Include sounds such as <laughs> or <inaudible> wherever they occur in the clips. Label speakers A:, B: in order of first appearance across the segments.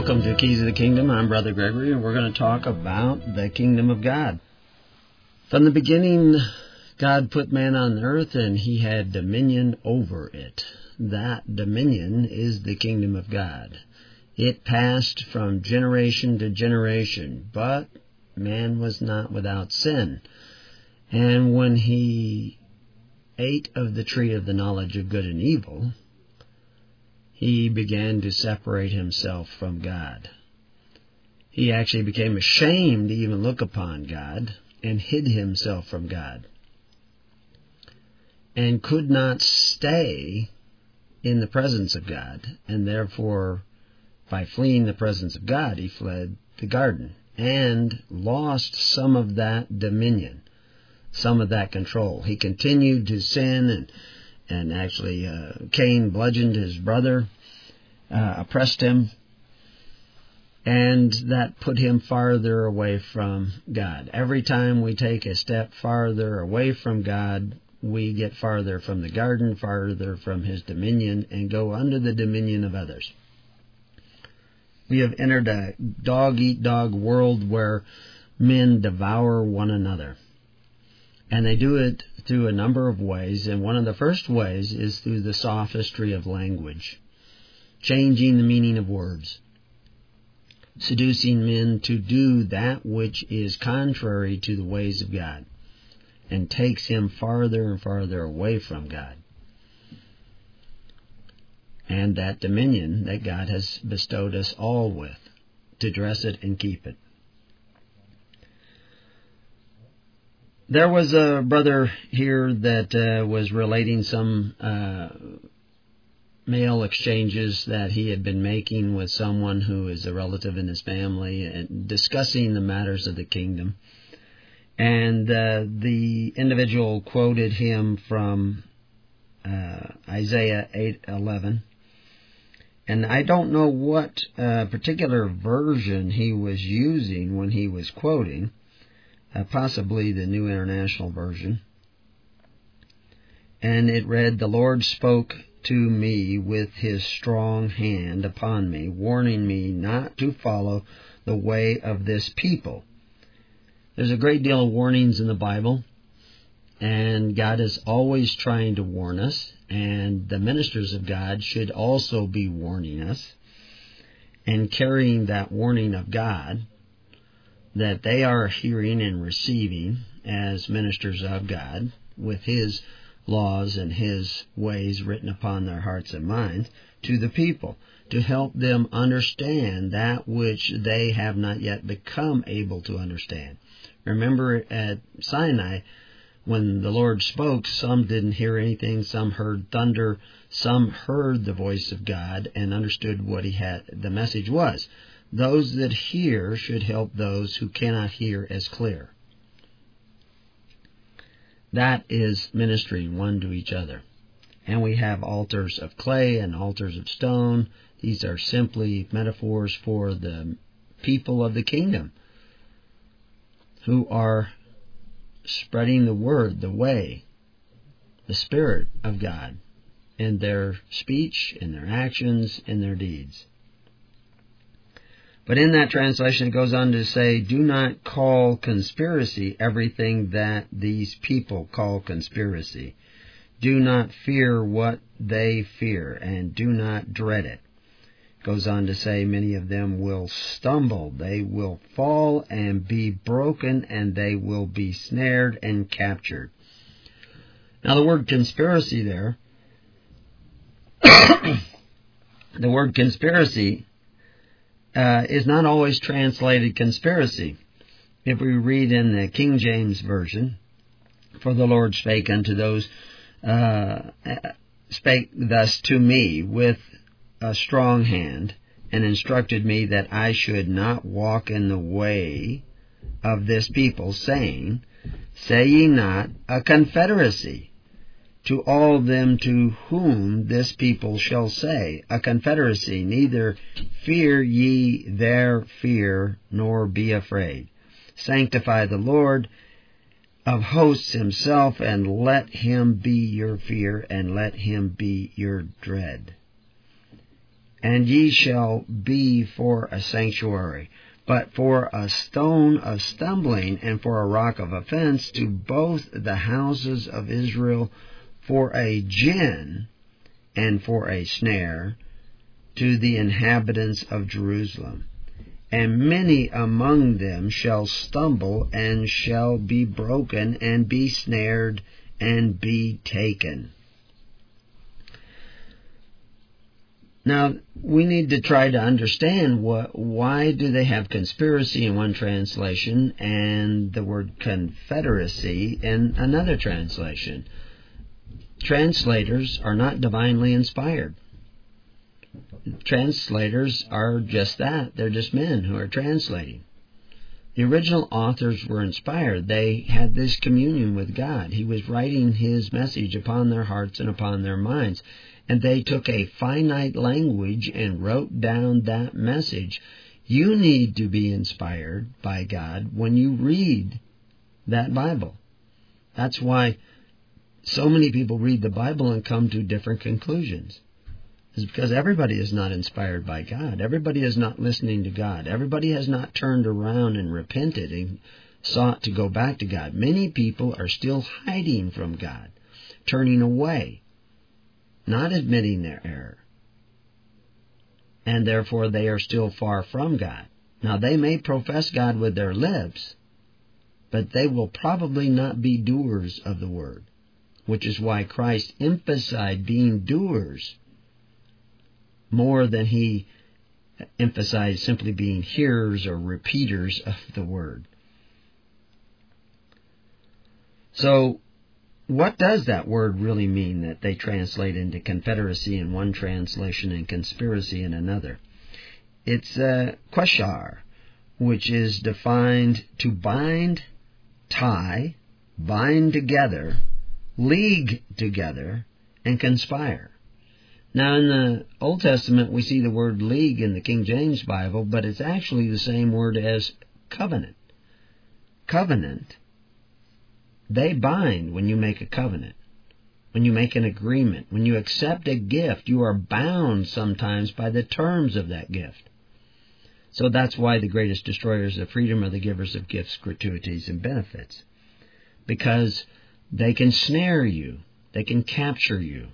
A: Welcome to Keys of the Kingdom. I'm Brother Gregory, and we're going to talk about the kingdom of God. From the beginning, God put man on earth, and he had dominion over it. That dominion is the kingdom of God. It passed from generation to generation, but man was not without sin. And when he ate of the tree of the knowledge of good and evil, he began to separate himself from God. He actually became ashamed to even look upon God and hid himself from God and could not stay in the presence of God, and therefore, by fleeing the presence of God, he fled the garden and lost some of that dominion, some of that control. He continued to sin and and actually uh, Cain bludgeoned his brother, uh, oppressed him, and that put him farther away from God. Every time we take a step farther away from God, we get farther from the garden, farther from his dominion, and go under the dominion of others. We have entered a dog eat dog world where men devour one another. And they do it through a number of ways, and one of the first ways is through the sophistry of language, changing the meaning of words, seducing men to do that which is contrary to the ways of God, and takes him farther and farther away from God. And that dominion that God has bestowed us all with, to dress it and keep it. There was a brother here that uh, was relating some uh, mail exchanges that he had been making with someone who is a relative in his family and discussing the matters of the kingdom. And uh, the individual quoted him from uh, Isaiah 8:11. And I don't know what uh, particular version he was using when he was quoting, uh, possibly the New International Version. And it read, The Lord spoke to me with his strong hand upon me, warning me not to follow the way of this people. There's a great deal of warnings in the Bible, and God is always trying to warn us, and the ministers of God should also be warning us and carrying that warning of God that they are hearing and receiving as ministers of God with His laws and His ways written upon their hearts and minds to the people to help them understand that which they have not yet become able to understand. Remember at Sinai, when the Lord spoke, some didn't hear anything, some heard thunder, some heard the voice of God and understood what he had the message was. Those that hear should help those who cannot hear as clear. That is ministry one to each other. And we have altars of clay and altars of stone. These are simply metaphors for the people of the kingdom who are spreading the word, the way, the Spirit of God in their speech, in their actions, in their deeds. But in that translation, it goes on to say, do not call conspiracy everything that these people call conspiracy. Do not fear what they fear, and do not dread it. Goes on to say, many of them will stumble, they will fall and be broken, and they will be snared and captured. Now, the word conspiracy there, <coughs> the word conspiracy uh, is not always translated conspiracy. If we read in the King James Version, for the Lord spake unto those, uh, spake thus to me with a strong hand, and instructed me that I should not walk in the way of this people, saying, Say ye not a confederacy, to all them to whom this people shall say, a confederacy, neither fear ye their fear, nor be afraid. Sanctify the Lord of hosts himself, and let him be your fear, and let him be your dread. and ye shall be for a sanctuary, but for a stone of stumbling and for a rock of offense to both the houses of Israel, for a gin and for a snare to the inhabitants of Jerusalem. And many among them shall stumble and shall be broken and be snared and be taken. Now, we need to try to understand what, why do they have conspiracy in one translation and the word confederacy in another translation. Translators are not divinely inspired. Translators are just that. They're just men who are translating. The original authors were inspired. They had this communion with God. He was writing His message upon their hearts and upon their minds and they took a finite language and wrote down that message. You need to be inspired by God when you read that Bible. That's why so many people read the Bible and come to different conclusions. It's because everybody is not inspired by God. Everybody is not listening to God. Everybody has not turned around and repented and sought to go back to God. Many people are still hiding from God, turning away not admitting their error. And therefore they are still far from God. Now they may profess God with their lips, but they will probably not be doers of the word, which is why Christ emphasized being doers more than he emphasized simply being hearers or repeaters of the word. So what does that word really mean that they translate into confederacy in one translation and conspiracy in another? It's uh, quashar, which is defined to bind, tie, bind together, league together, and conspire. Now, in the Old Testament, we see the word league in the King James Bible, but it's actually the same word as covenant. Covenant they bind when you make a covenant, when you make an agreement, when you accept a gift. You are bound sometimes by the terms of that gift. So that's why the greatest destroyers of freedom are the givers of gifts, gratuities, and benefits. Because they can snare you, they can capture you.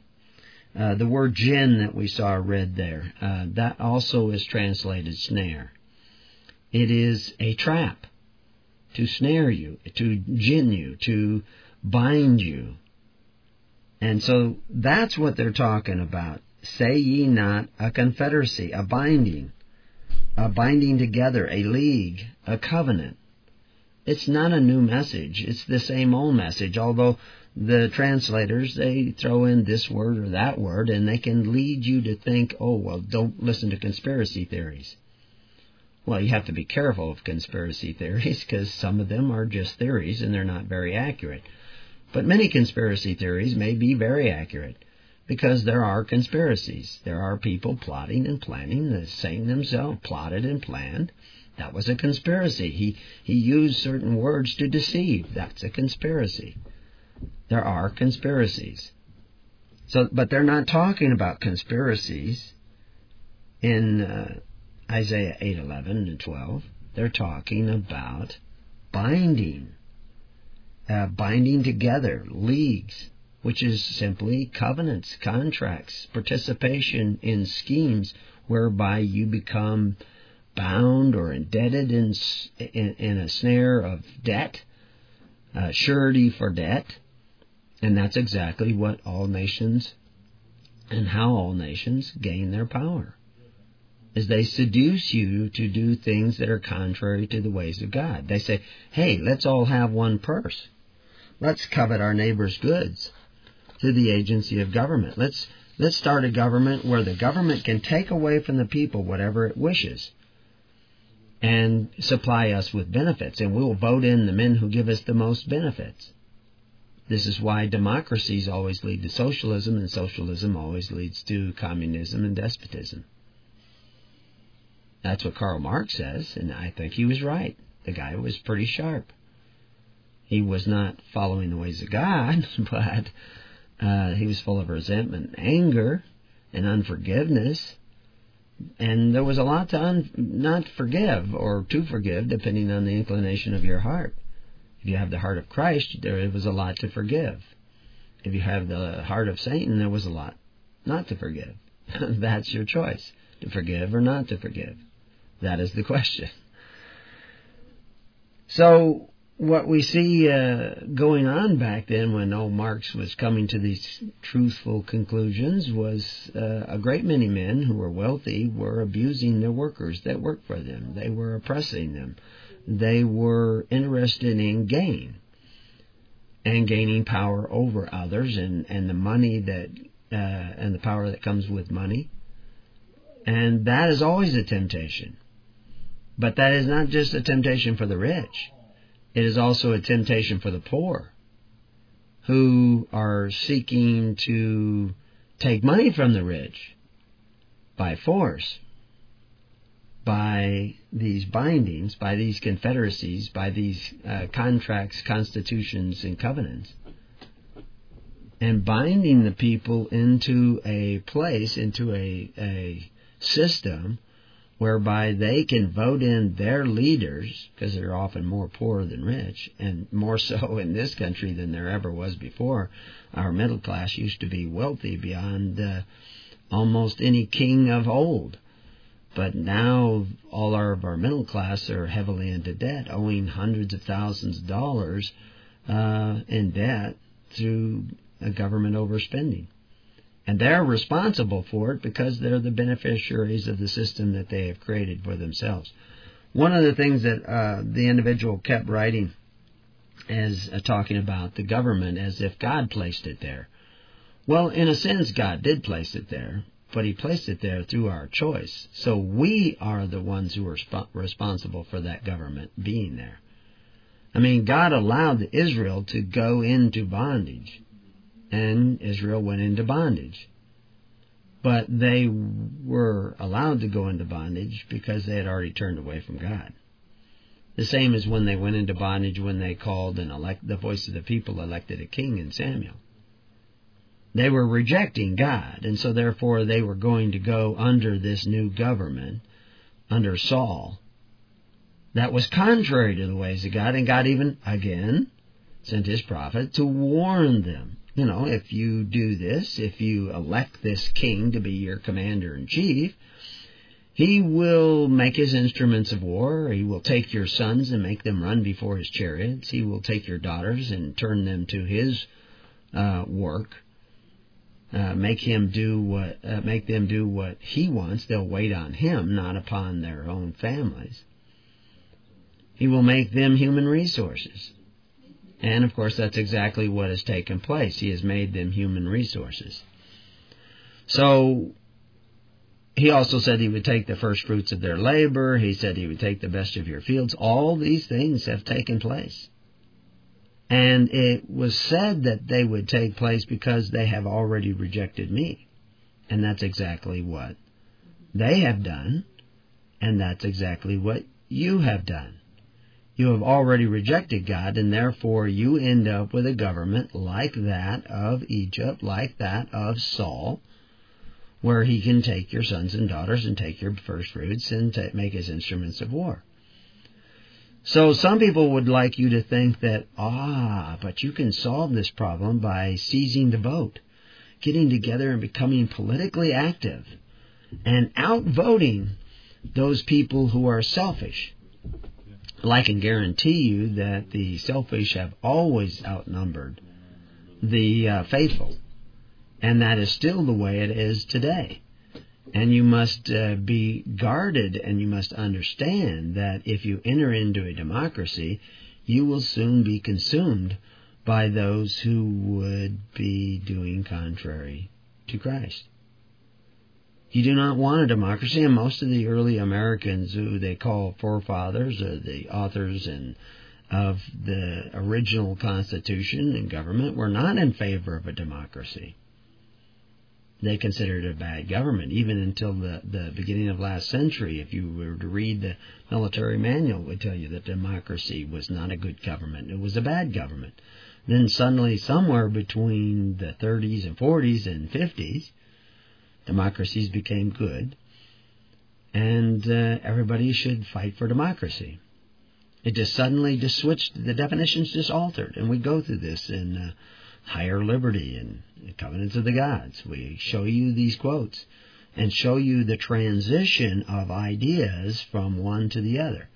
A: Uh, the word gin that we saw read there, uh, that also is translated snare. It is a trap to snare you, to gin you, to bind you. And so that's what they're talking about. Say ye not a confederacy, a binding, a binding together, a league, a covenant. It's not a new message. It's the same old message, although the translators, they throw in this word or that word and they can lead you to think, oh, well, don't listen to conspiracy theories. Well, you have to be careful of conspiracy <laughs> theories because some of them are just theories and they're not very accurate. But many conspiracy theories may be very accurate because there are conspiracies. There are people plotting and planning. The Satan themselves, plotted and planned. That was a conspiracy. He he used certain words to deceive. That's a conspiracy. There are conspiracies. So, but they're not talking about conspiracies in uh, Isaiah 8, 11 and 12, they're talking about binding, uh, binding together, leagues, which is simply covenants, contracts, participation in schemes whereby you become bound or indebted in, in, in a snare of debt, uh, surety for debt, and that's exactly what all nations and how all nations gain their power is they seduce you to do things that are contrary to the ways of God. They say, hey, let's all have one purse. Let's covet our neighbor's goods through the agency of government. Let's, let's start a government where the government can take away from the people whatever it wishes and supply us with benefits, and we'll vote in the men who give us the most benefits. This is why democracies always lead to socialism, and socialism always leads to communism and despotism. That's what Karl Marx says, and I think he was right. The guy was pretty sharp. He was not following the ways of God, <laughs> but uh, he was full of resentment anger and unforgiveness. And there was a lot to un- not forgive or to forgive, depending on the inclination of your heart. If you have the heart of Christ, there was a lot to forgive. If you have the heart of Satan, there was a lot not to forgive. <laughs> That's your choice, to forgive or not to forgive. That is the question. So, what we see uh, going on back then when old Marx was coming to these truthful conclusions was uh, a great many men who were wealthy were abusing their workers that worked for them. They were oppressing them. They were interested in gain and gaining power over others and, and the money that uh, and the power that comes with money. And that is always a temptation. But that is not just a temptation for the rich it is also a temptation for the poor who are seeking to take money from the rich by force, by these bindings, by these confederacies, by these uh, contracts, constitutions, and covenants, and binding the people into a place, into a, a system whereby they can vote in their leaders, because they're often more poor than rich, and more so <laughs> in this country than there ever was before. Our middle class used to be wealthy beyond uh, almost any king of old. But now all our, of our middle class are heavily into debt, owing hundreds of thousands of dollars uh, in debt through government overspending. And they're responsible for it because they're the beneficiaries of the system that they have created for themselves. One of the things that uh, the individual kept writing is uh, talking about the government as if God placed it there. Well, in a sense, God did place it there, but He placed it there through our choice. So we are the ones who are sp- responsible for that government being there. I mean, God allowed Israel to go into bondage and Israel went into bondage. But they were allowed to go into bondage because they had already turned away from God. The same as when they went into bondage when they called and elect the voice of the people elected a king in Samuel. They were rejecting God, and so therefore they were going to go under this new government, under Saul, that was contrary to the ways of God, and God even, again, sent his prophet to warn them you know, if you do this, if you elect this king to be your commander in chief, he will make his instruments of war. He will take your sons and make them run before his chariots. He will take your daughters and turn them to his uh, work. Uh, make him do what, uh, make them do what he wants. They'll wait on him, not upon their own families. He will make them human resources. And of course, that's exactly what has taken place. He has made them human resources. So, he also said he would take the first fruits of their labor. He said he would take the best of your fields. All these things have taken place. And it was said that they would take place because they have already rejected me. And that's exactly what they have done. And that's exactly what you have done you have already rejected God, and therefore you end up with a government like that of Egypt, like that of Saul, where he can take your sons and daughters and take your first fruits and make his instruments of war. So some people would like you to think that, ah, but you can solve this problem by seizing the vote, getting together and becoming politically active, and outvoting those people who are selfish I can guarantee you that the selfish have always outnumbered the uh, faithful. And that is still the way it is today. And you must uh, be guarded and you must understand that if you enter into a democracy, you will soon be consumed by those who would be doing contrary to Christ. You do not want a democracy, and most of the early Americans, who they call forefathers or the authors and of the original Constitution and government, were not in favor of a democracy. They considered it a bad government, even until the, the beginning of last century. If you were to read the military manual, it would tell you that democracy was not a good government. It was a bad government. Then suddenly, somewhere between the 30s and 40s and 50s, democracies became good. and uh, everybody should fight for democracy. It just suddenly just switched, the definitions just altered, and we go through this in uh, Hired Liberty and Covenants of the Gods. We show you these quotes and show you the transition of ideas from one to the other.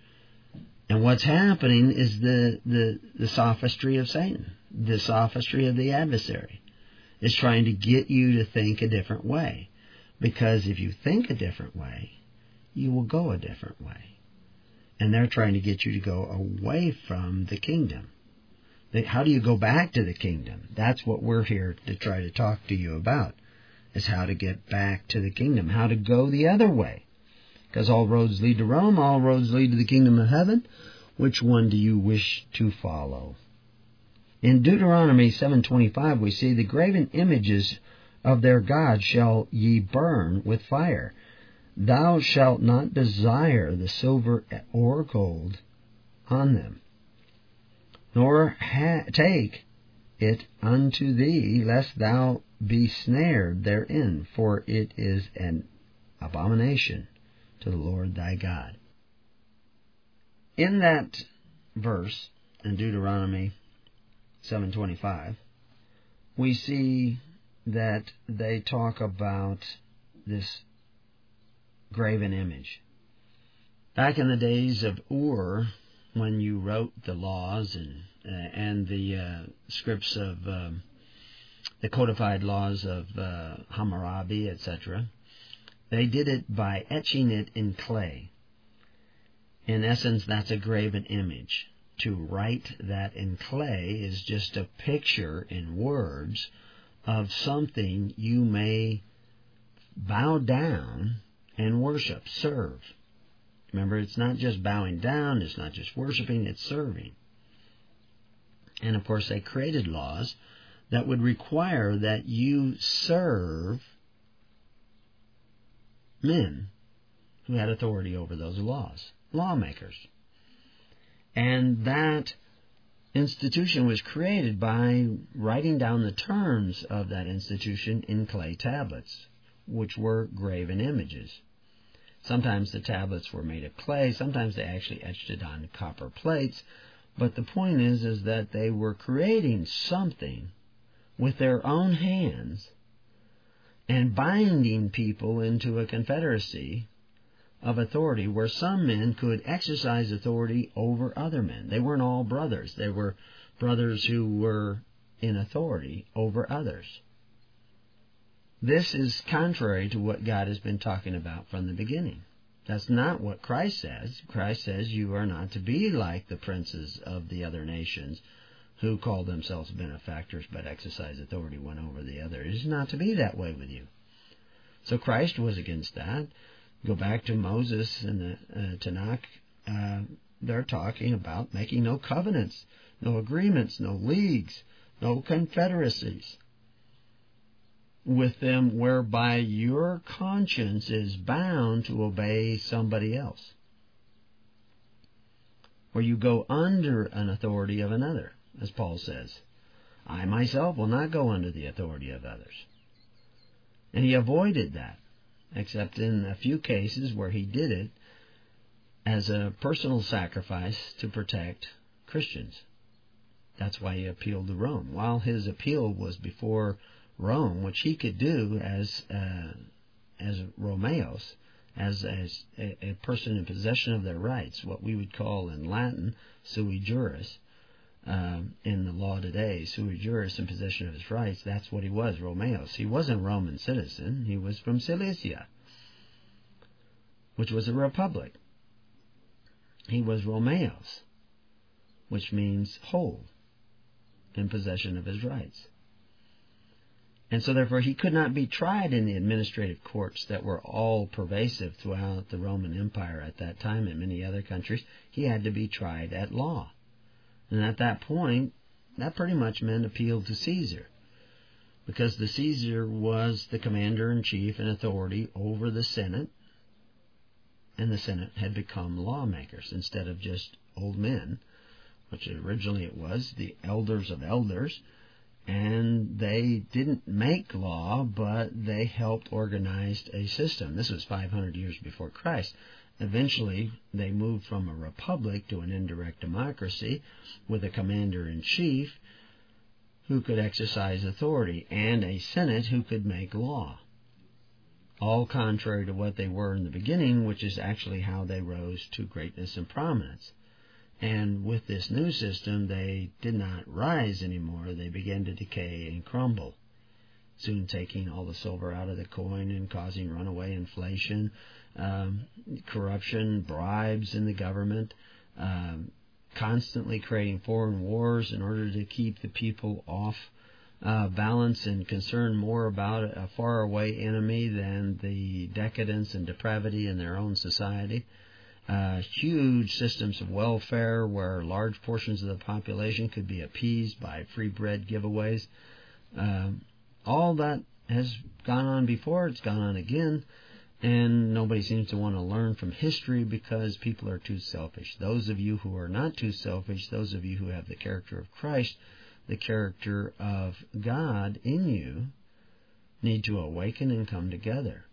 A: And what's happening is the, the, the sophistry of Satan, the sophistry of the adversary, is trying to get you to think a different way. Because if you think a different way, you will go a different way. And they're trying to get you to go away from the kingdom. How do you go back to the kingdom? That's what we're here to try to talk to you about, is how to get back to the kingdom, how to go the other way. Because all roads lead to Rome, all roads lead to the kingdom of heaven. Which one do you wish to follow? In Deuteronomy 7:25 we see the graven images of their gods shall ye burn with fire. Thou shalt not desire the silver or gold on them, nor ha- take it unto thee, lest thou be snared therein, for it is an abomination to the Lord thy God. In that verse in Deuteronomy 7:25, we see that they talk about this graven image. Back in the days of Ur, when you wrote the laws and uh, and the uh, scripts of um, the codified laws of uh, Hammurabi, etc., they did it by etching it in clay. In essence, that's a graven image. To write that in clay is just a picture in words of something you may bow down and worship, serve. Remember, it's not just bowing down, it's not just worshiping, it's serving. And of course, they created laws that would require that you serve men who had authority over those laws, lawmakers. And that institution was created by writing down the terms of that institution in clay tablets, which were graven images. Sometimes the tablets were made of clay, sometimes they actually etched it on copper plates, but the point is is that they were creating something with their own hands and binding people into a confederacy of authority where some men could exercise authority over other men. They weren't all brothers. They were brothers who were in authority over others. This is contrary to what God has been talking about from the beginning. That's not what Christ says. Christ says you are not to be like the princes of the other nations who call themselves benefactors but exercise authority one over the other. It is not to be that way with you. So Christ was against that. Go back to Moses and the uh, Tanakh. Uh, they're talking about making no covenants, no agreements, no leagues, no confederacies with them whereby your conscience is bound to obey somebody else. Where you go under an authority of another, as Paul says. I myself will not go under the authority of others. And he avoided that, except in a few cases where he did it as a personal sacrifice to protect Christians. That's why he appealed to Rome. While his appeal was before Rome, which he could do as uh, as Romaios, as as a, a, person in possession of their rights, what we would call in Latin sui juris. Um, in the law today, sui juris in possession of his rights, that's what he was, Romaios. He wasn't a Roman citizen, he was from Cilicia, which was a republic. He was Romaios, which means whole, in possession of his rights. And so, therefore, he could not be tried in the administrative courts that were all pervasive throughout the Roman Empire at that time and many other countries. He had to be tried at law. And at that point, that pretty much meant appeal to Caesar. Because the Caesar was the commander in chief and authority over the Senate, and the Senate had become lawmakers instead of just old men, which originally it was, the elders of elders and they didn't make law, but they helped organize a system. This was 500 years before Christ. Eventually, they moved from a republic to an indirect democracy with a commander in chief who could exercise authority and a senate who could make law. All contrary to what they were in the beginning, which is actually how they rose to greatness and prominence. And with this new system, they did not rise anymore. They began to decay and crumble, soon taking all the silver out of the coin and causing runaway inflation, um, corruption, bribes in the government, um, constantly creating foreign wars in order to keep the people off uh, balance and concerned more about a faraway enemy than the decadence and depravity in their own society uh, huge systems of welfare where large portions of the population could be appeased by free bread giveaways. Um, all that has gone on before, it's gone on again, and nobody seems to want to learn from history because people are too selfish. Those of you who are not too selfish, those of you who have the character of Christ, the character of God in you, need to awaken and come together.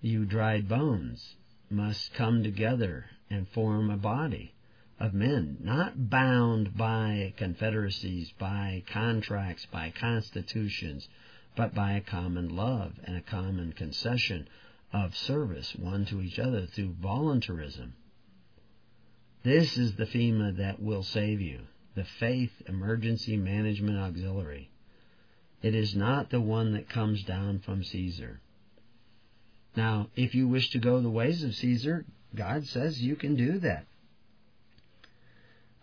A: You dried bones, must come together and form a body of men, not bound by confederacies, by contracts, by constitutions, but by a common love and a common concession of service one to each other through voluntarism. This is the FEMA that will save you, the Faith Emergency Management Auxiliary. It is not the one that comes down from Caesar. Now, if you wish to go the ways of Caesar, God says you can do that.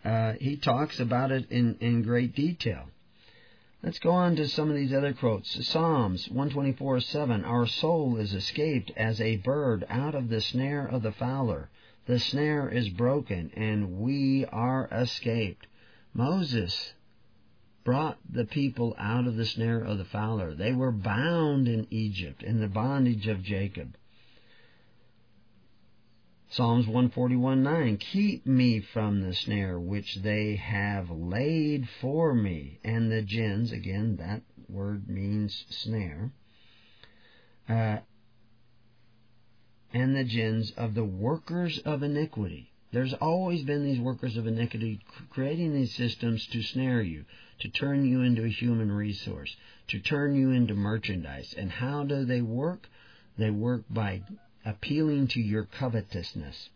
A: Uh, he talks about it in, in great detail. Let's go on to some of these other quotes. Psalms 124 7 Our soul is escaped as a bird out of the snare of the fowler. The snare is broken, and we are escaped. Moses brought the people out of the snare of the fowler. They were bound in Egypt, in the bondage of Jacob. Psalms 141 9 Keep me from the snare which they have laid for me. And the gins, again, that word means snare. Uh, and the gins of the workers of iniquity. There's always been these workers of iniquity creating these systems to snare you, to turn you into a human resource, to turn you into merchandise. And how do they work? They work by appealing to your covetousness.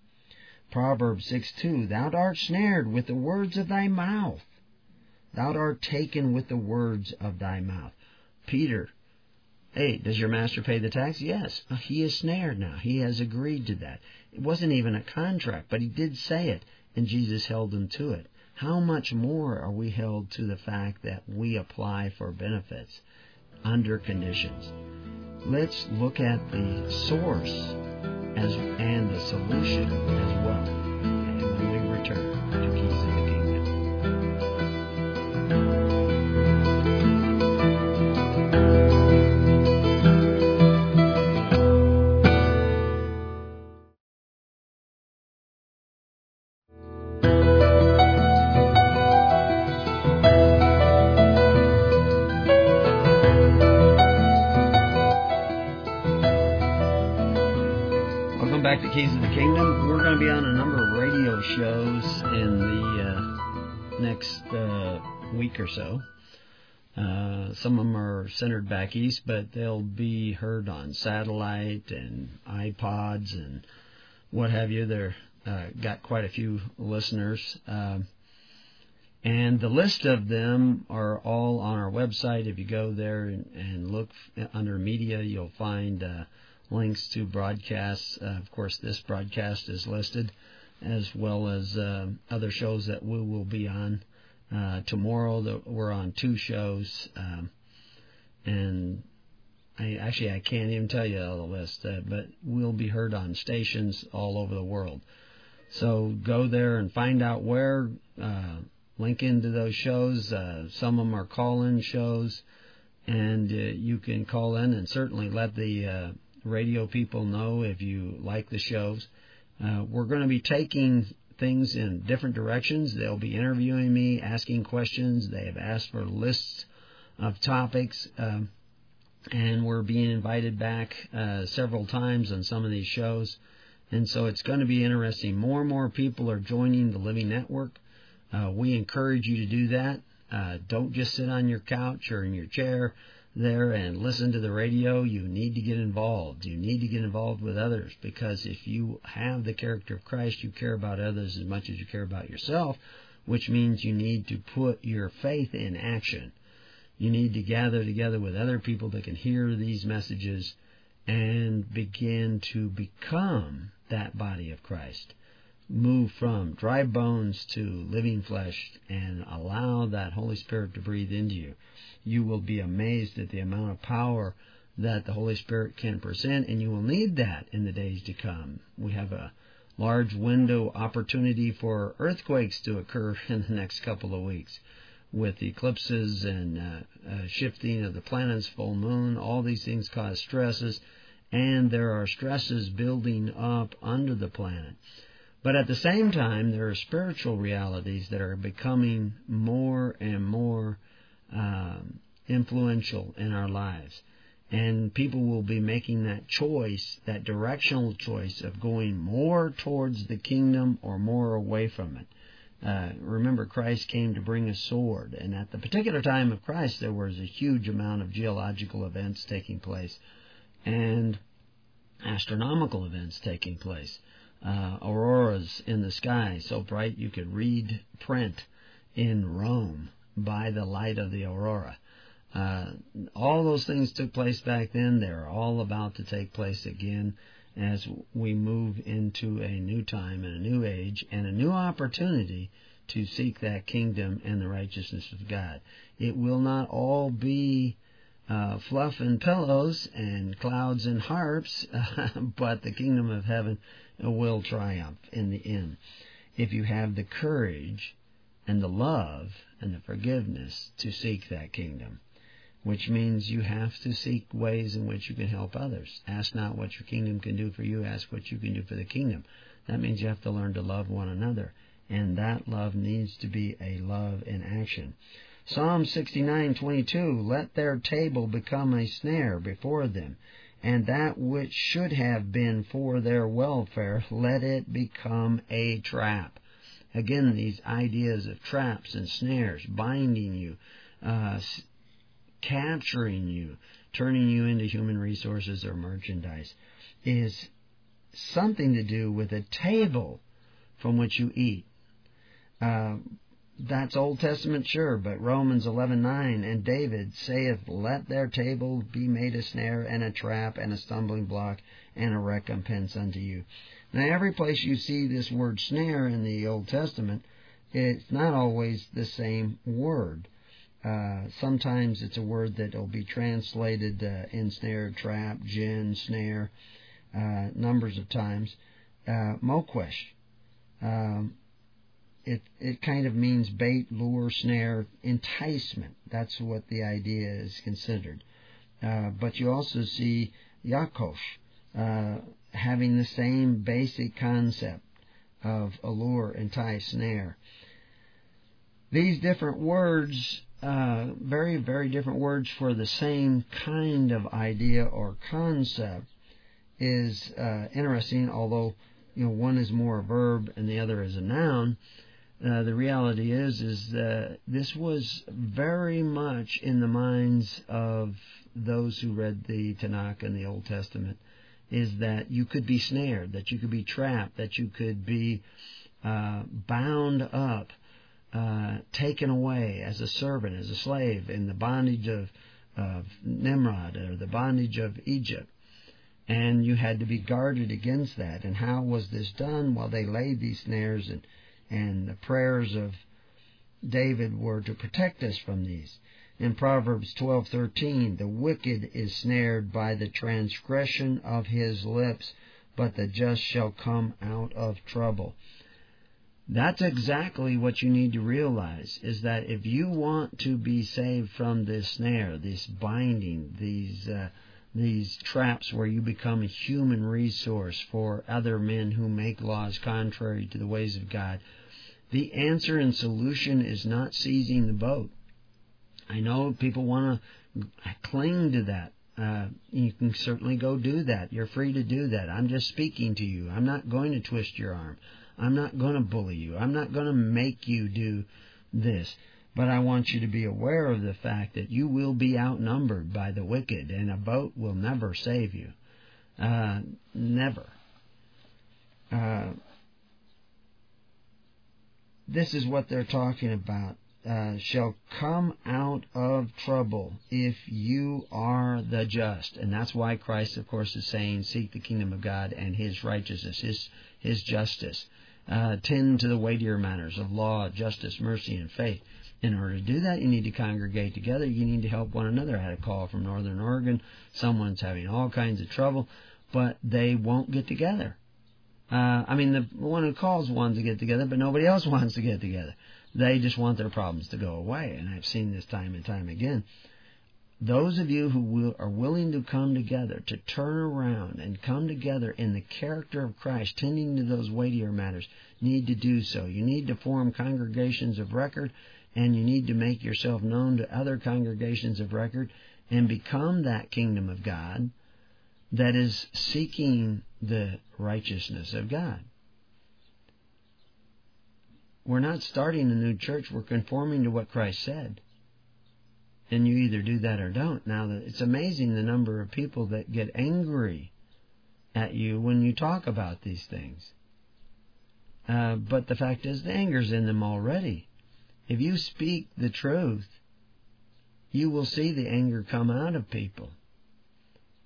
A: Proverbs 6 2 Thou art snared with the words of thy mouth. Thou art taken with the words of thy mouth. Peter, hey, does your master pay the tax? Yes. Uh, he is snared now. He has agreed to that. It wasn't even a contract, but he did say it, and Jesus held him to it how much more are we held to the fact that we apply for benefits under conditions? Let's look at the source as and the solution as well. And when we return or so. Uh, some of them are centered back east, but they'll be heard on satellite and iPods and what have you. They're uh, got quite a few listeners. Uh, and the list of them are all on our website. If you go there and, and look under media, you'll find uh, links to broadcasts. Uh, of course, this broadcast is listed, as well as uh, other shows that we will be on. Uh, tomorrow the, we're on two shows, um, and I actually I can't even tell you all the list, uh, but we'll be heard on stations all over the world. So go there and find out where. Uh, link into those shows. Uh, some of them are call-in shows, and uh, you can call in and certainly let the uh, radio people know if you like the shows. We're going to be taking things in different directions. They'll be interviewing me, asking questions. They have asked for lists of topics. Um, and we're being invited back uh, several times on some of these shows. And so it's going to be interesting. More and more people are joining the Living Network. Uh, we encourage you to do that. Uh, don't just sit on your couch or in your chair there and listen to the radio. You need to get involved. You need to get involved with others because if you have the character of Christ, you care about others as much as you care about yourself, which means you need to put your faith in action. You need to gather together with other people that can hear these messages and begin to become that body of Christ. Move from dry bones to living flesh and allow that Holy Spirit to breathe into you. You will be amazed at the amount of power that the Holy Spirit can present, and you will need that in the days to come. We have a large window opportunity for earthquakes to occur <laughs> in the next couple of weeks with eclipses and uh, uh, shifting of the planets, full moon, all these things cause stresses, and there are stresses building up under the planet. But at the same time, there are spiritual realities that are becoming more and more um, influential in our lives. And people will be making that choice, that directional choice of going more towards the kingdom or more away from it. Uh, remember, Christ came to bring a sword, and at the particular time of Christ, there was a huge amount of geological events taking place and astronomical events taking place. Uh, auroras in the sky so bright you could read print in Rome by the light of the aurora. Uh, all those things took place back then. They're all about to take place again as we move into a new time and a new age and a new opportunity to seek that kingdom and the righteousness of God. It will not all be uh, fluff and pillows and clouds and harps, <laughs> but the kingdom of heaven will triumph in the end. If you have the courage and the love and the forgiveness to seek that kingdom which means you have to seek ways in which you can help others. Ask not what your kingdom can do for you, ask what you can do for the kingdom. That means you have to learn to love one another, and that love needs to be a love in action. Psalm 69:22 Let their table become a snare before them, and that which should have been for their welfare, let it become a trap. Again, these ideas of traps and snares binding you, uh, capturing you, turning you into human resources or merchandise, is something to do with a table from which you eat. Uh, that's Old Testament, sure, but Romans 11:9 and David saith, "Let their table be made a snare and a trap and a stumbling block and a recompense unto you." Now, every place you see this word snare in the Old Testament, it's not always the same word. Uh, sometimes it's a word that will be translated uh, ensnare, trap, gin, snare, uh, numbers of times. Uh, mokwesh. Um, it it kind of means bait, lure, snare, enticement. That's what the idea is considered. Uh, but you also see yakosh uh, having the same basic concept of allure, entice, snare. These different words uh, very, very different words for the same kind of idea or concept is uh, interesting, although you know one is more a verb and the other is a noun. Uh, the reality is is that this was very much in the minds of those who read the Tanakh and the Old Testament is that you could be snared, that you could be trapped, that you could be uh, bound up uh, taken away as a servant, as a slave, in the bondage of, of Nimrod or the bondage of Egypt. And you had to be guarded against that. And how was this done? Well, they laid these snares, and, and the prayers of David were to protect us from these. In Proverbs 12:13, the wicked is snared by the transgression of his lips, but the just shall come out of trouble. That's exactly what you need to realize is that if you want to be saved from this snare, this binding, these uh, these traps where you become a human resource for other men who make laws contrary to the ways of God, the answer and solution is not seizing the boat. I know people want to cling to that. Uh, you can certainly go do that. You're free to do that. I'm just speaking to you. I'm not going to twist your arm. I'm not going to bully you. I'm not going to make you do this. But I want you to be aware of the fact that you will be outnumbered by the wicked, and a boat will never save you. Uh, never. Uh, this is what they're talking about. Uh, shall come out of trouble if you are the just. And that's why Christ, of course, is saying, seek the kingdom of God and his righteousness, his, his justice. Uh, tend to the weightier matters of law, justice, mercy, and faith. In order to do that, you need to congregate together. You need to help one another. I had a call from Northern Oregon. Someone's having all kinds of trouble, but they won't get together. Uh, I mean, the one who calls wants to get together, but nobody else <laughs> wants to get together. They just want their problems to go away, and I've seen this time and time again. Those of you who will, are willing to come together, to turn around and come together in the character of Christ, tending to those weightier matters, need to do so. You need to form congregations of record, and you need to make yourself known to other congregations of record, and become that kingdom of God that is seeking the righteousness of God. We're not starting a new church, we're conforming to what Christ said. And you either do that or don't. Now, it's amazing the number of people that get angry at you when you talk about these things. Uh, but the fact is, the anger's in them already. If you speak the truth, you will see the anger come out of people.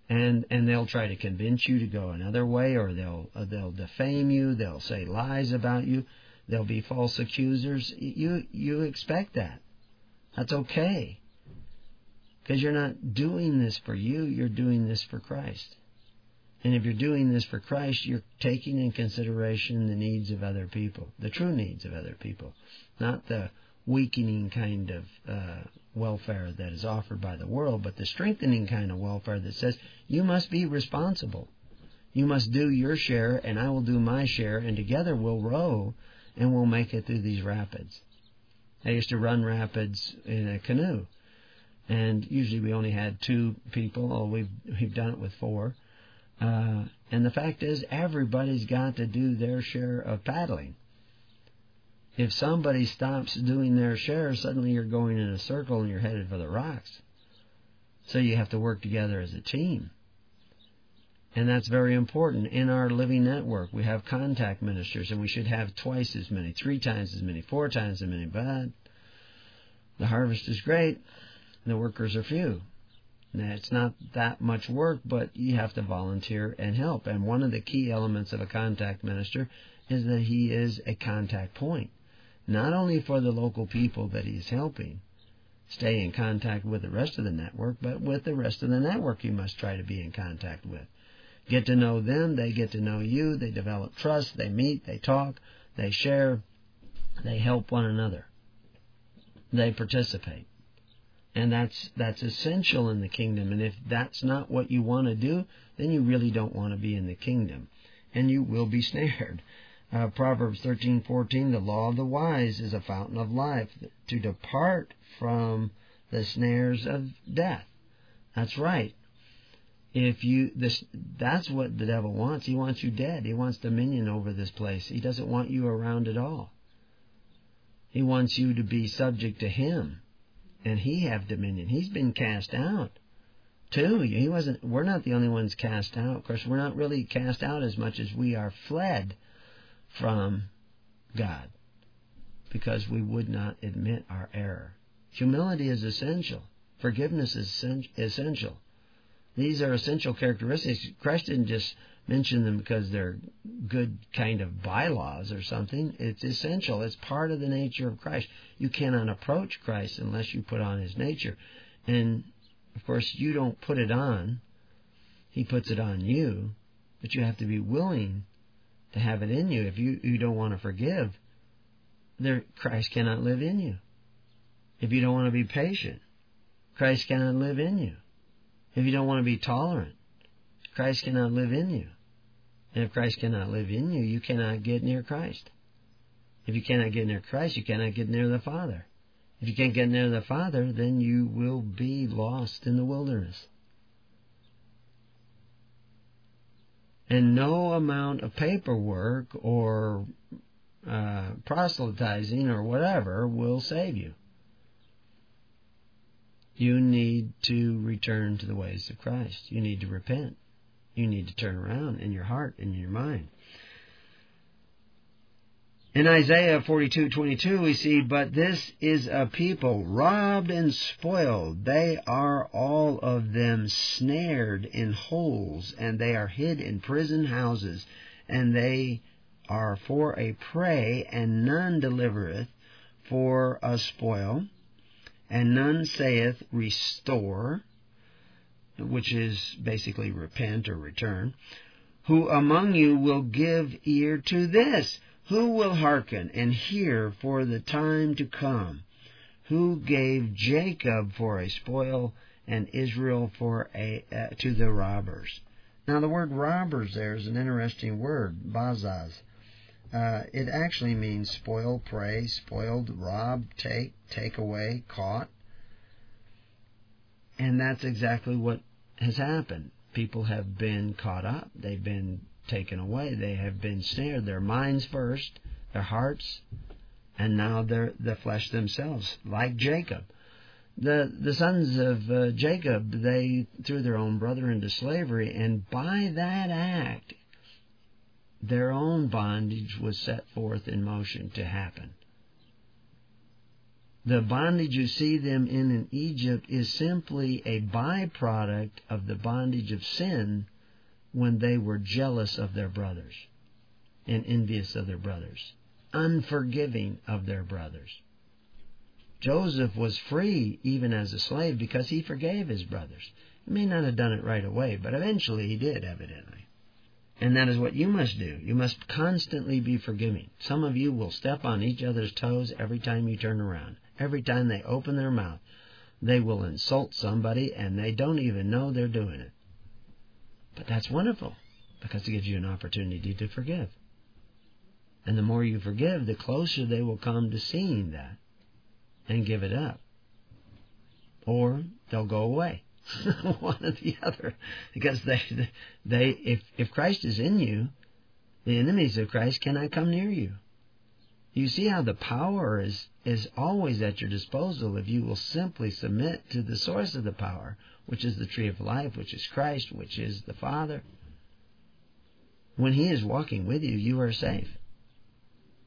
A: And and they'll try to convince you to go another way or they'll uh, they'll defame you they'll say lies about you they'll be false accusers. You you expect that. That's okay. Because you're not doing this for you you're doing this for Christ. And if you're doing this for Christ you're taking in consideration the needs of other people the true needs of other people not the weakening kind of uh, welfare that is offered by the world, but the strengthening kind of welfare that says you must be responsible. You must do your share, and I will do my share, and together we'll row and we'll make it through these rapids. I used to run rapids in a canoe, and usually we only had two people. Oh, we've we've done it with four. Uh, and the fact is, everybody's got to do their share of paddling if somebody stops doing their share, suddenly you're going in a circle and you're headed for the rocks. So you have to work together as a team. And that's very important. In our living network, we have contact ministers, and we should have twice as many, three times as many, four times as many. But the harvest is great, the workers are few. Now, it's not that much work, but you have to volunteer and help. And one of the key elements of a contact minister is that he is a contact point not only for the local people that he's helping stay in contact with the rest of the network, but with the rest of the network you must try to be in contact with. Get to know them, they get to know you, they develop trust, they meet, they talk, they share, they help one another. They participate. And that's that's essential in the kingdom. And if that's not what you want to do, then you really don't want to be in the kingdom. And you will be <laughs> snared. Uh, Proverbs thirteen fourteen. The law of the wise is a fountain of life, to depart from the snares of death. That's right. If you this that's what the devil wants. He wants you dead. He wants dominion over this place. He doesn't want you around at all. He wants you to be subject to him and he have dominion. He's been cast out too. He wasn't we're not the only ones cast out. Of course, we're not really cast out as much as we are fled from God because we would not admit our error. Humility is essential. Forgiveness is essential. These are essential characteristics. Christ didn't just mention them because they're good kind of bylaws or something. It's essential. It's part of the nature of Christ. You cannot approach Christ unless you put on his nature. And of course, you don't put it on. He puts it on you, but you have to be willing to have it in you. If you, you don't want to forgive, there, Christ cannot live in you. If you don't want to be patient, Christ cannot live in you. If you don't want to be tolerant, Christ cannot live in you. And if Christ cannot live in you, you cannot get near Christ. If you cannot get near Christ, you cannot get near the Father. If you can't get near the Father, then you will be lost in the wilderness. And no amount of paperwork or uh, proselytizing or whatever will save you. You need to return to the ways of Christ. You need to repent. You need to turn around in your heart in your mind. In Isaiah 42:22 we see, "But this is a people robbed and spoiled; they are all of them snared in holes, and they are hid in prison houses, and they are for a prey, and none delivereth for a spoil, and none saith, Restore, which is basically repent or return. Who among you will give ear to this? Who will hearken and hear for the time to come? Who gave Jacob for a spoil and Israel for a uh, to the robbers? Now the word robbers there is an interesting word, bazaz. Uh, it actually means spoil, prey, spoiled, rob, take, take away, caught. And that's exactly what has happened. People have been caught up. They've been taken away. They have been snared. Their minds first, their hearts, and now their the flesh themselves, like Jacob. The the sons of uh, Jacob, they threw their own brother into slavery, and by that act, their own bondage was set forth in motion to happen. The bondage you see them in in Egypt is simply a byproduct of the bondage of sin when they were jealous of their brothers and envious of their brothers, unforgiving of their brothers. Joseph was free even as a slave because he forgave his brothers. He may not have done it right away, but eventually he did, evidently. And that is what you must do. You must constantly be forgiving. Some of you will step on each other's toes every time you turn around. Every time they open their mouth, they will insult somebody and they don't even know they're doing it. But that's wonderful because it gives you an opportunity to forgive. And the more you forgive, the closer they will come to seeing that and give it up. Or they'll go away. <laughs> one or the other, because they, they, if if Christ is in you, the enemies of Christ cannot come near you. You see how the power is is always at your disposal if you will simply submit to the source of the power, which is the tree of life, which is Christ, which is the Father. When He is walking with you, you are safe.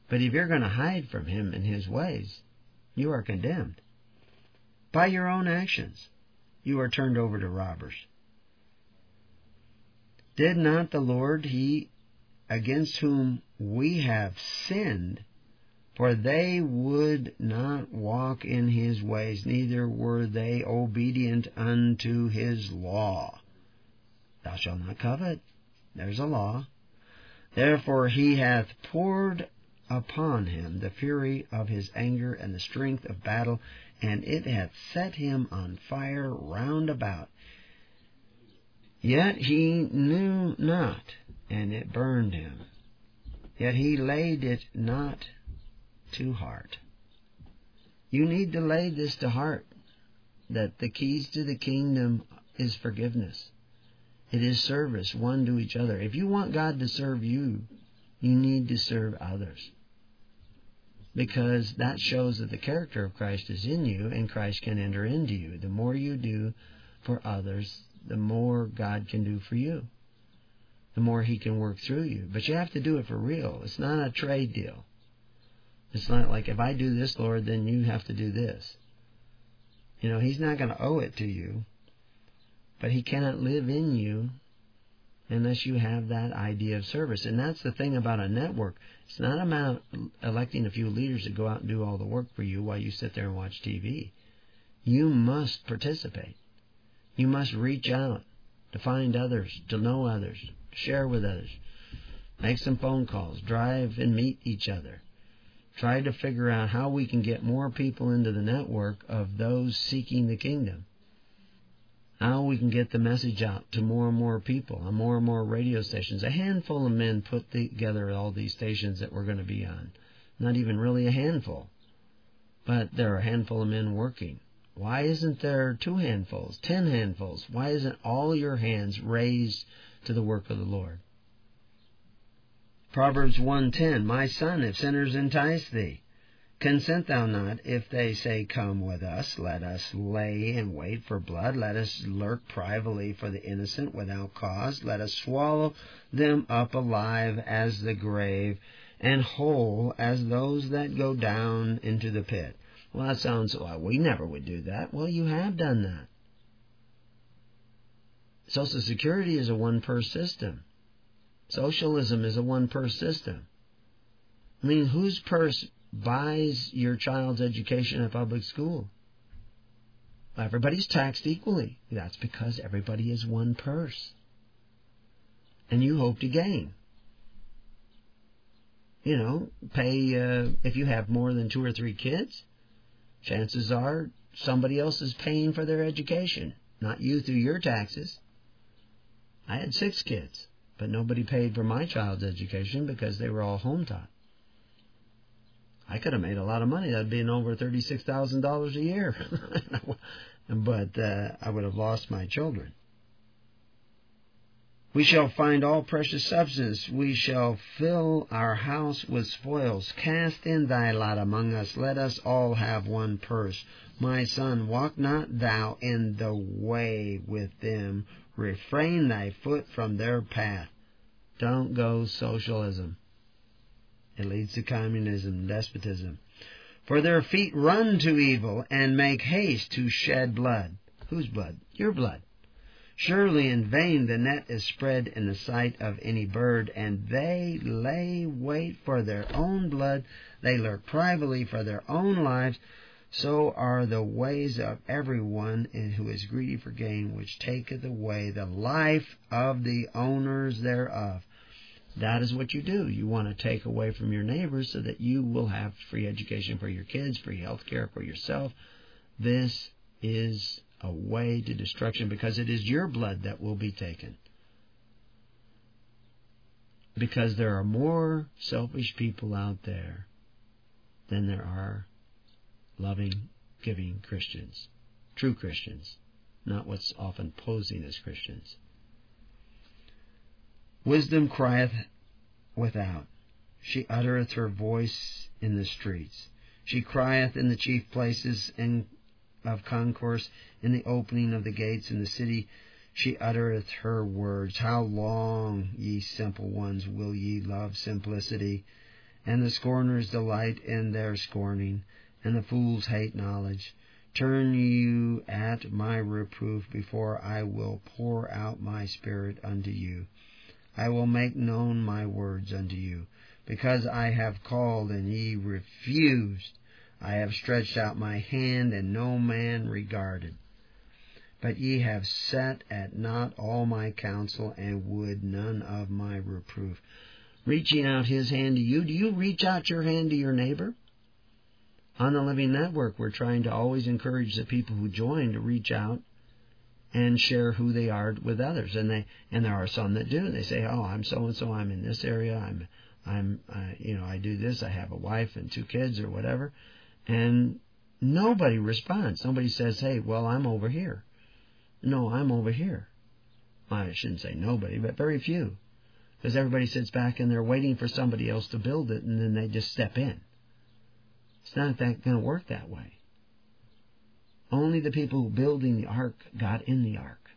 A: But if you're going to hide from Him and His ways, you are condemned by your own actions you are turned over to robbers. Did not the Lord, He against whom we have sinned, for they would not walk in his ways, neither were they obedient unto his law. Thou shalt not covet. There's a law. Therefore he hath poured upon him the fury of his anger and the strength of battle, and it hath set him on fire round about. Yet he knew not, and it burned him. Yet he laid it not to heart. You need to lay this to heart that the keys to the kingdom is forgiveness. It is service one to each other. If you want God to serve you, you need to serve others because that shows that the character of Christ is in you and Christ can enter into you. The more you do for others, the more God can do for you. The more He can work through you. But you have to do it for real. It's not a trade deal. It's not like if I do this, Lord, then you have to do this. You know, He's not going to owe it to you, but He cannot live in you unless you have that idea of service. And that's the thing about a network. It's not about electing a few leaders to go out and do all the work for you while you sit there and watch TV. You must participate. You must reach out to find others, to know others, share with others. Make some phone calls, drive and meet each other. Try to figure out how we can get more people into the network of those seeking the kingdom how we can get the message out to more and more people on more and more radio stations. A handful of men put together all these stations that we're going to be on. Not even really a handful. but there are a handful of men working. Why isn't there two handfuls, ten handfuls? Why isn't all your hands raised to the work of the Lord? Proverbs 1:10 My son, if sinners entice thee, consent thou not if they say, Come with us, let us lay in wait for blood, let us lurk privily for the innocent without cause, let us swallow them up alive as the grave, and whole as those that go down into the pit. Well, that sounds, well, we never would do that. Well, you have done that. Social Security is a one purse system. Socialism is a one purse system. I mean, whose purse buys your child's education at public school? Everybody's taxed equally. That's because everybody is one purse. And you hope to gain. You know, pay, uh, if you have more than two or three kids, chances are somebody else is paying for their education, not you through your taxes. I had six kids, but nobody paid for my child's education because they were all home taught. I could have made a lot of money. That'd been over thirty-six thousand dollars a year, <laughs> but uh, I would have lost my children. We shall find all precious substance. We shall fill our house with spoils. Cast in thy lot among us. Let us all have one purse. My son, walk not thou in the way with them. Refrain thy foot from their path. Don't go socialism. It leads to communism, despotism. For their feet run to evil and make haste to shed blood. Whose blood? Your blood. Surely in vain the net is spread in the sight of any bird, and they lay wait for their own blood, they lurk privately for their own lives. So are the ways of everyone who is greedy for gain, which taketh away the life of the owners thereof. That is what you do. You want to take away from your neighbors so that you will have free education for your kids, free health care for yourself. This is a way to destruction because it is your blood that will be taken. Because there are more selfish people out there than there are loving, giving Christians, true Christians, not what's often posing as Christians. Wisdom crieth without. She uttereth her voice in the streets. She crieth in the chief places and of concourse in the opening of the gates in the city she uttereth her words. How long, ye simple ones, will ye love simplicity? And the scorners delight in their scorning, and the fools hate knowledge. Turn you at my reproof before I will pour out my spirit unto you. I will make known my words unto you, because I have called and ye refused. I have stretched out my hand, and no man regarded. But ye have set at naught all my counsel, and would none of my reproof. Reaching out his hand to you, do you reach out your hand to your neighbor? On the Living Network, we're trying to always encourage the people who join to reach out and share who they are with others. And they and there are some that do. They say, "Oh, I'm so and so. I'm in this area. I'm I'm uh, you know I do this. I have a wife and two kids or whatever." And nobody responds. Nobody says, hey, well, I'm over here. No, I'm over here. I shouldn't say nobody, but very few. Because everybody sits back and they're waiting for somebody else to build it and then they just step in. It's not that going to work that way. Only the people building the ark got in the ark.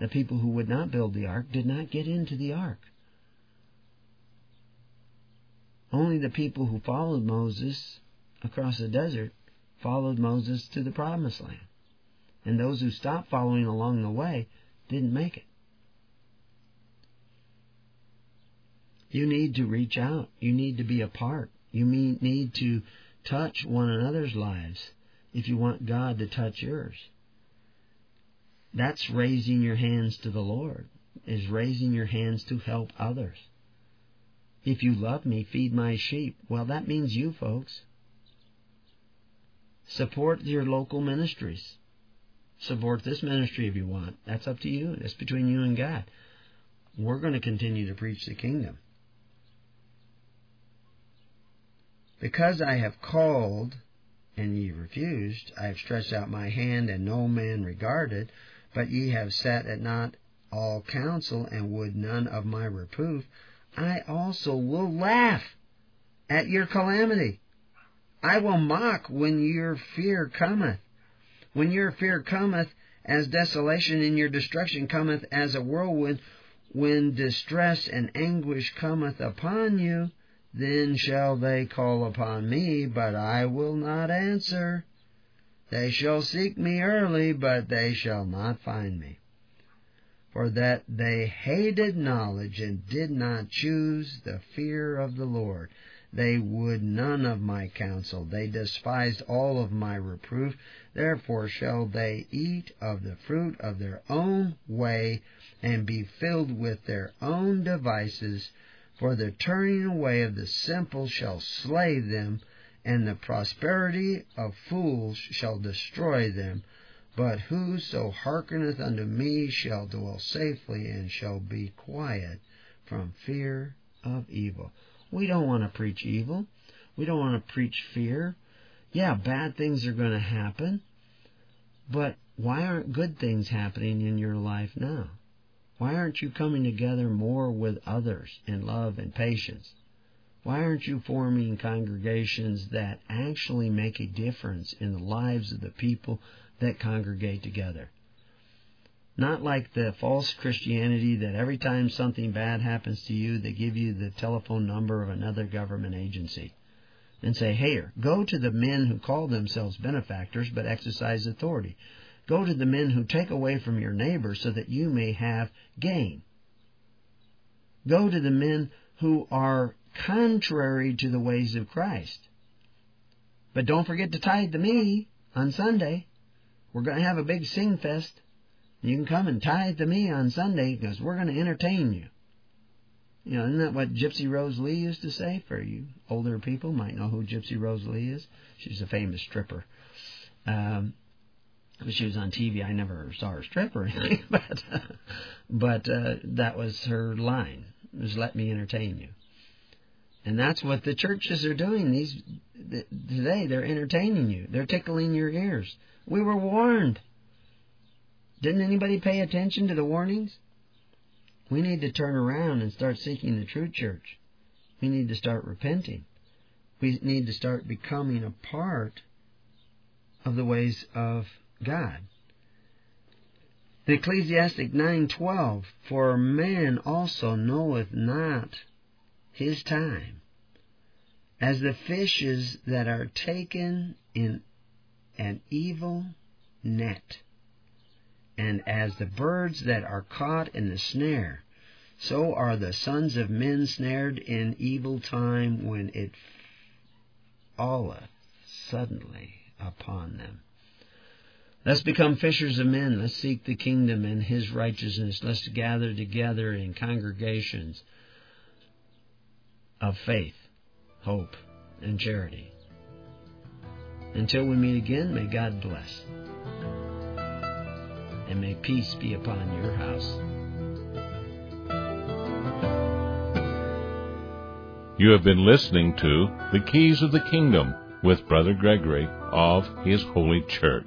A: The people who would not build the ark did not get into the ark. Only the people who followed Moses across the desert followed Moses to the promised land. And those who stopped following along the way didn't make it. You need to reach out. You need to be a part. You need to touch one another's lives if you want God to touch yours. That's raising your hands to the Lord, is raising your hands to help others. If you love me, feed my sheep. Well, that means you folks. Support your local ministries. Support this ministry if you want. That's up to you. That's between you and God. We're going to continue to preach the kingdom. Because I have called and ye refused. I have stretched out my hand, and no man regarded. But ye have sat at not all counsel, and would none of my reproof. I also will laugh at your calamity. I will mock when your fear cometh. When your fear cometh, as desolation and your destruction cometh as a whirlwind, when distress and anguish cometh upon you, then shall they call upon me, but I will not answer. They shall seek me early, but they shall not find me. For that they hated knowledge and did not choose the fear of the Lord. They would none of my counsel. They despised all of my reproof. Therefore shall they eat of the fruit of their own way and be filled with their own devices. For the turning away of the simple shall slay them, and the prosperity of fools shall destroy them. But whoso hearkeneth unto me shall dwell safely, and shall be quiet from fear of evil. We don't want to preach evil. We don't want to preach fear. Yeah, bad things are going to happen. But why aren't good things happening in your life now? Why aren't you coming together more with others in love and patience? Why aren't you forming congregations that actually make a difference in the lives of the people that congregate together? Not like the false Christianity that every time something bad happens to you, they give you the telephone number of another government agency and say, Here, go to the men who call themselves benefactors but exercise authority. Go to the men who take away from your neighbor so that you may have gain. Go to the men who are contrary to the ways of Christ. But don't forget to tithe to me on Sunday. We're going to have a big sing fest. You can come and tithe to me on Sunday because we're going to entertain you. You know, isn't that what Gypsy Rose Lee used to say? For you older people might know who Gypsy Rose Lee is. She's a famous stripper. Um, she was on TV. I never saw her strip or anything, <laughs> but but uh, that was her line. Was let me entertain you, and that's what the churches are doing. These today, they're entertaining you. They're tickling your ears. We were warned. Didn't anybody pay attention to the warnings? We need to turn around and start seeking the true church. We need to start repenting. We need to start becoming a part of the ways of God. The Ecclesiastic 9:12 For man also knoweth not his time as the fishes that are taken in an evil net and as the birds that are caught in the snare so are the sons of men snared in evil time when it falleth suddenly upon them Let's become fishers of men. Let's seek the kingdom and his righteousness. Let's gather together in congregations of faith, hope, and charity. Until we meet again, may God bless. And may peace be upon your house.
B: You have been listening to The Keys of the Kingdom with Brother Gregory of His Holy Church.